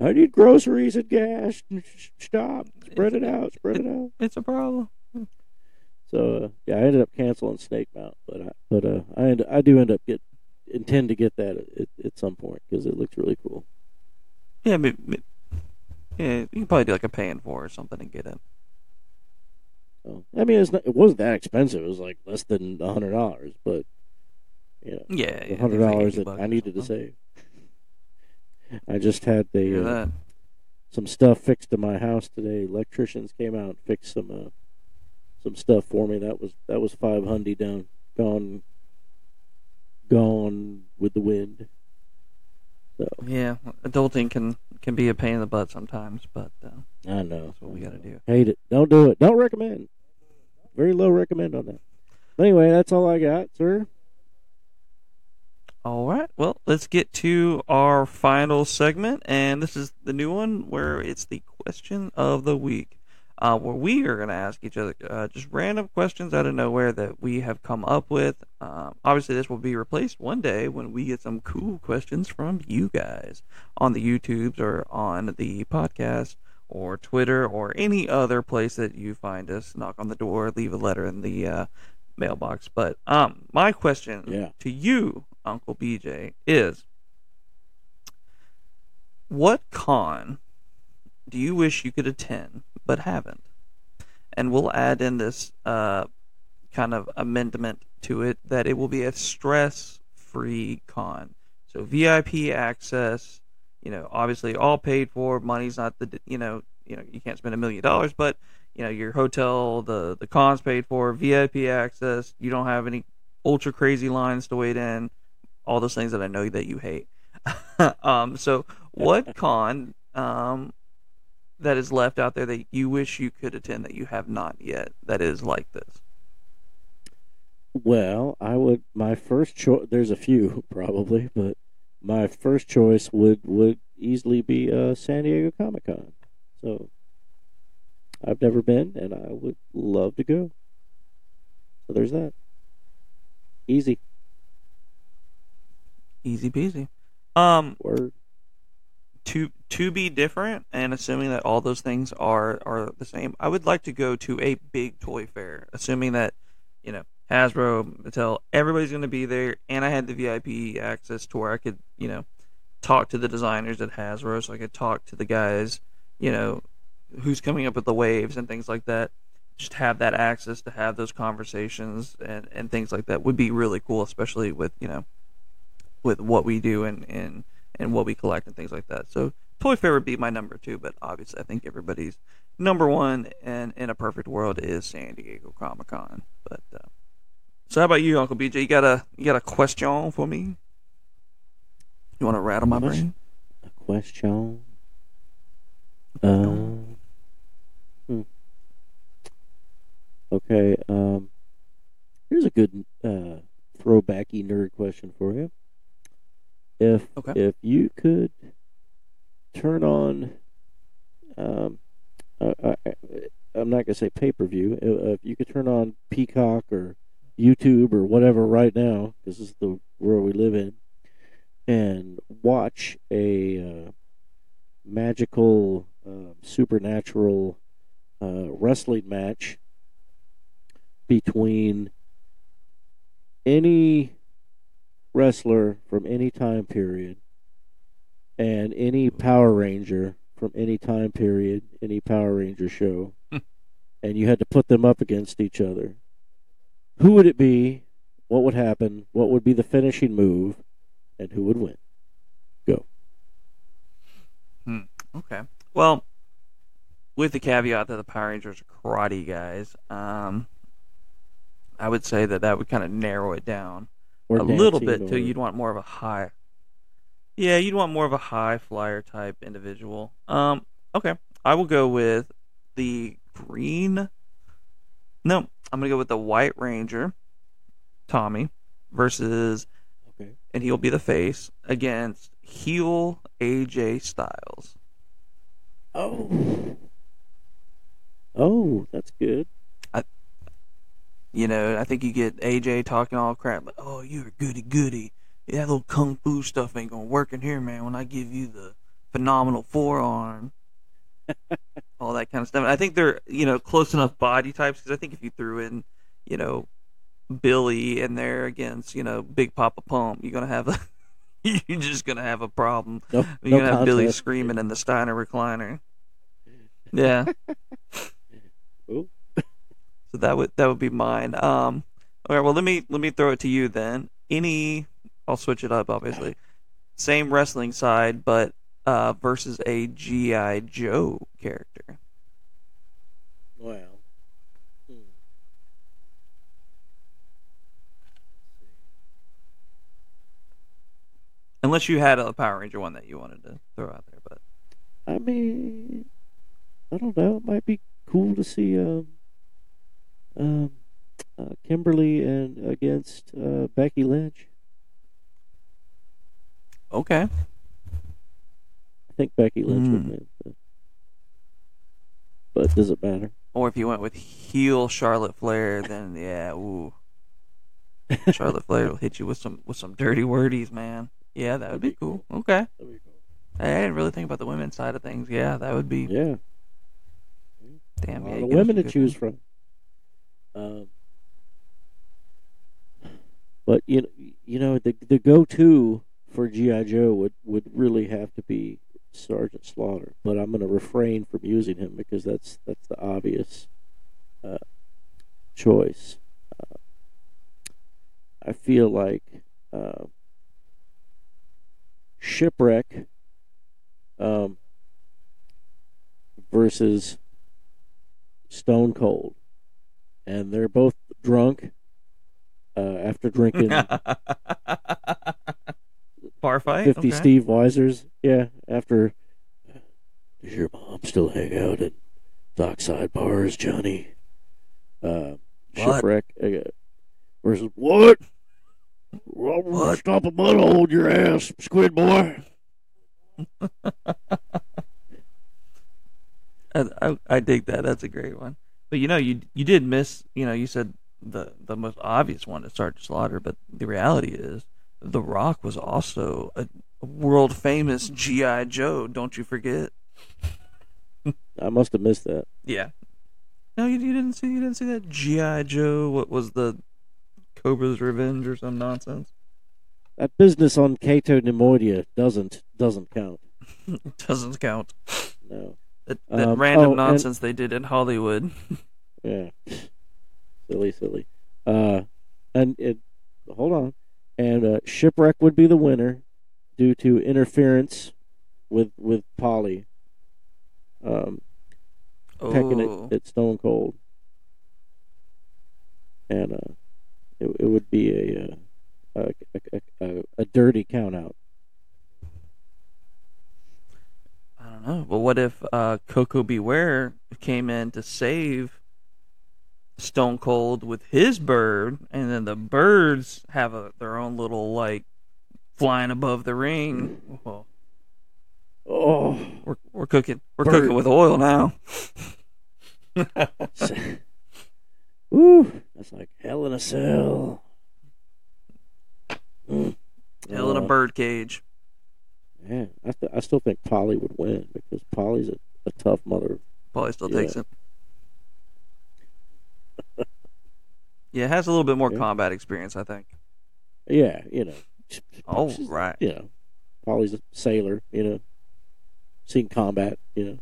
I need groceries and gas. Stop. Spread it out. Spread it out. It's a problem. So uh, yeah, I ended up canceling Snake Mount, but I, but uh, I end, I do end up get intend to get that at, at some point because it looks really cool. Yeah, but, but- yeah, you can probably do like a paying for or something and get it. So I mean, it's not, it wasn't that expensive. It was like less than a hundred dollars, but you know, Yeah, yeah, hundred dollars that I needed to save. I just had the uh, some stuff fixed in my house today. Electricians came out and fixed some uh, some stuff for me. That was that was five hundred down gone gone with the wind. So Yeah, adulting can can be a pain in the butt sometimes, but uh, I know that's what we got to do. Hate it. Don't do it. Don't recommend. Very low recommend on that. But anyway, that's all I got, sir. All right. Well, let's get to our final segment, and this is the new one where it's the question of the week, uh, where we are going to ask each other uh, just random questions out of nowhere that we have come up with. Um, obviously, this will be replaced one day when we get some cool questions from you guys on the YouTubes or on the podcast or Twitter or any other place that you find us. Knock on the door, leave a letter in the uh, mailbox. But um, my question Yeah. to you, Uncle BJ, is what con do you wish you could attend but haven't? And we'll add in this uh, kind of amendment to it that it will be a stress-free con. So VIP access, you know, obviously all paid for. Money's not the you know you know you can't spend a million dollars, but you know your hotel, the the cons paid for, VIP access. You don't have any ultra crazy lines to wait in. All those things that I know that you hate. um, so what con um, that is left out there that you wish you could attend that you have not yet that is like this? Well, I would. My first choice. There's a few probably, but my first choice would would easily be uh, San Diego Comic Con. So I've never been, and I would love to go. So there's that. Easy Easy peasy. Um, word. To to be different and assuming that all those things are are the same i would like to go to a big toy fair assuming that you know hasbro mattel everybody's going to be there and i had the vip access to where i could you know talk to the designers at hasbro so i could talk to the guys you know who's coming up with the waves and things like that. Just have that access to have those conversations and and things like that would be really cool especially with you know with what we do and and and what we collect and things like that. So Toy Fair would be my number two, but obviously I think everybody's number one and in a perfect world is San Diego Comic Con. But uh, so how about you, Uncle BJ? You got a you got a question for me? You want to rattle my brain? A question. Um. hmm. Okay. Um. Here's a good uh, throwbacky nerd question for you. If Okay. if you could turn on, um, I, I, I'm not gonna say pay per view. If you could turn on Peacock or YouTube or whatever right now, because this is the world we live in, and watch a uh, magical, uh, supernatural uh, wrestling match between any wrestler from any time period and any Power Ranger from any time period, any Power Ranger show, and you had to put them up against each other. Who would it be? What would happen? What would be the finishing move? And who would win? Go. Hmm. Okay. Well, with the caveat that the Power Rangers are karate guys, um, I would say that that would kind of narrow it down. Or a little bit too. You'd want more of a high. Yeah, you'd want more of a high flyer type individual. Um, okay, I will go with the green. No, I'm gonna go with the White Ranger, Tommy, versus, Okay. and he'll be the face against heel AJ Styles. Oh. Oh, that's good. You know, I think you get AJ talking all crap, like, "Oh, you're a goody goody. That little kung fu stuff ain't gonna work in here, man. When I give you the phenomenal forearm, all that kind of stuff." And I think they're you know close enough body types because I think if you threw in, you know, Billy in there against you know Big Papa Pump, you're gonna have a you're just gonna have a problem. No, You're no gonna have Billy screaming in the Steiner recliner. Yeah. Ooh. So that would that would be mine. Um, all right. Well, let me let me throw it to you then. Any, I'll switch it up. Obviously, same wrestling side, but uh, versus a GI Joe character. Well. hmm. Unless you had a Power Ranger one that you wanted to throw out there, but I mean, I don't know. It might be cool to see um, um, uh, Kimberly and against uh, Becky Lynch. okay. I think Becky Lynch would Hmm. win. But, but does it matter? Or if you went with heel Charlotte Flair, then yeah, ooh, Charlotte Flair will hit you with some with some dirty wordies, man. Yeah, that would be cool. Okay. That'd be cool. Hey, I didn't really think about the women's side of things. Yeah, that would be Yeah, damn. a Yeah, lot you of women to choose one. from. Um, but you know, you know the the go to for GI Joe would would really have to be Sergeant Slaughter, but I'm going to refrain from using him because that's that's the obvious uh, choice. Uh, I feel like uh, shipwreck um, versus Stone Cold, and they're both drunk uh, after drinking Bar fight. 50 Okay. Steveweisers. Yeah, after. Does your mom still hang out at dockside bars, Johnny? Uh, shipwreck uh, versus what? Well, What? Stop a mud hold your ass, squid boy. I, I, I dig that. That's a great one. But you know, you you did miss. You know, you said the the most obvious one is Sergeant Slaughter, but the reality is, The Rock was also a, a world famous GI Joe. Don't you forget? I must have missed that. Yeah. No, you, you didn't see you didn't see that GI Joe. What was the Cobra's Revenge or some nonsense? That business on Cato Nemoidia doesn't doesn't count. Doesn't count. No. That, that Um, random oh, and- nonsense they did in Hollywood. Yeah. silly, silly. Uh, and it. Hold on. And uh, shipwreck would be the winner due to interference with with Polly. Um, pecking Oh, it at Stone Cold. And uh, it, it would be a, uh, a, a, a, a dirty count out. I don't. But what if uh, Koko B. Ware came in to save Stone Cold with his bird, and then the birds have a, their own little like flying above the ring? Well, Oh, we're we're cooking we're Bird. cooking with oil now. Ooh, that's like hell in a cell. Mm. Hell in a Uh, bird cage. Yeah, I, st- I still think Polly would win because Polly's a, a tough mother. Polly still Yeah. takes him. Yeah, it has a little bit more Yeah. combat experience, I think. Yeah, you know. Oh, right. You know, Polly's a sailor. You know, seen combat. You know.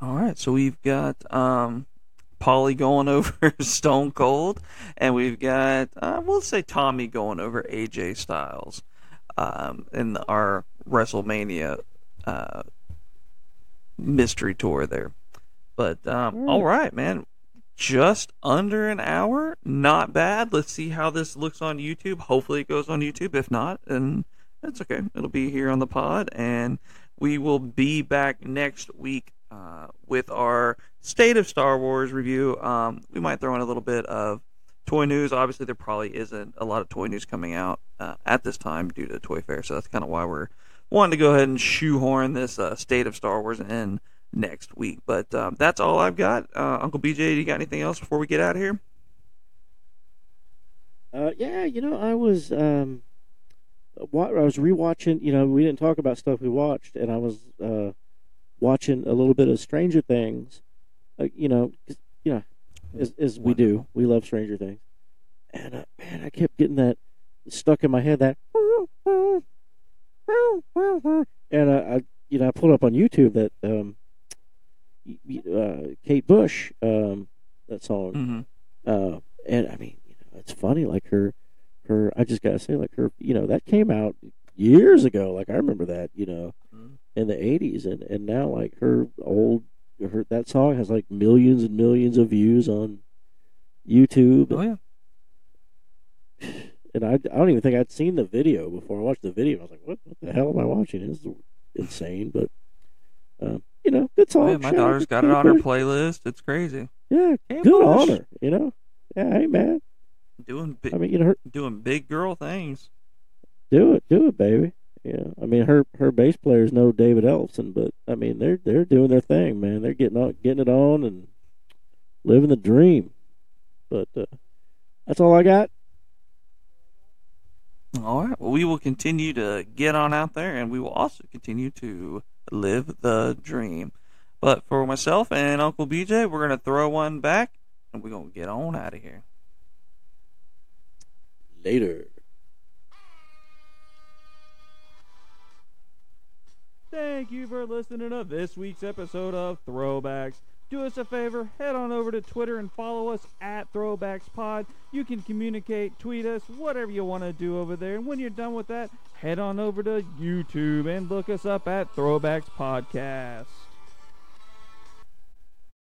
All right, so we've got um, Polly going over Stone Cold, and we've got uh, we'll say Tommy going over AJ Styles um, in our WrestleMania uh, mystery tour there. But um, Mm. all right, man, just under an hour, not bad. Let's see how this looks on YouTube. Hopefully, it goes on YouTube. If not, then that's okay. It'll be here on the pod, and we will be back next week uh, with our State of Star Wars review. Um, we might throw in a little bit of toy news. Obviously, there probably isn't a lot of toy news coming out uh, at this time due to Toy Fair, so that's kind of why we're wanting to go ahead and shoehorn this uh, State of Star Wars in next week. But um, that's all I've got. Uh, Uncle BJ, do you got anything else before we get out of here? Uh, yeah, you know, I was um, I was rewatching. You know, we didn't talk about stuff we watched, and I was uh, watching a little bit of Stranger Things. Uh, you know, you know, as, as we do, we love Stranger Things. And uh, man, I kept getting that stuck in my head. That and uh, I, you know, I pulled up on YouTube that um, uh, Kate Bush, um, that song. Mm-hmm. Uh, and I mean, you know, it's funny. Like her, her. I just gotta say, like her. You know, that came out years ago. Like I remember that. You know, Mhm. in the '80s, and and now like her old, her that song has like millions and millions of views on YouTube. Oh yeah. And I, I don't even think I'd seen the video before I watched the video. I was like, what, what the hell am I watching? This is insane. But, um, you know, good song. Oh, yeah, my Shout out daughter's got it on her playlist. It's crazy. Yeah, good on her. You know, yeah, hey man. Doing big, I mean, you know, her, doing big girl things. do it, do it, baby. Yeah, I mean, her her bass player's no David Ellefson, but I mean, they're they're doing their thing, man. They're getting on, getting it on, and living the dream. But uh, that's all I got. All right. Well, we will continue to get on out there, and we will also continue to live the dream. But for myself and Uncle BJ, we're gonna throw one back, and we're gonna get on out of here. Later. Thank you for listening to this week's episode of Throwbacks. Do us a favor, head on over to Twitter and follow us at ThrowbacksPod. You can communicate, tweet us, whatever you want to do over there. And when you're done with that, head on over to YouTube and look us up at Throwbacks Podcast.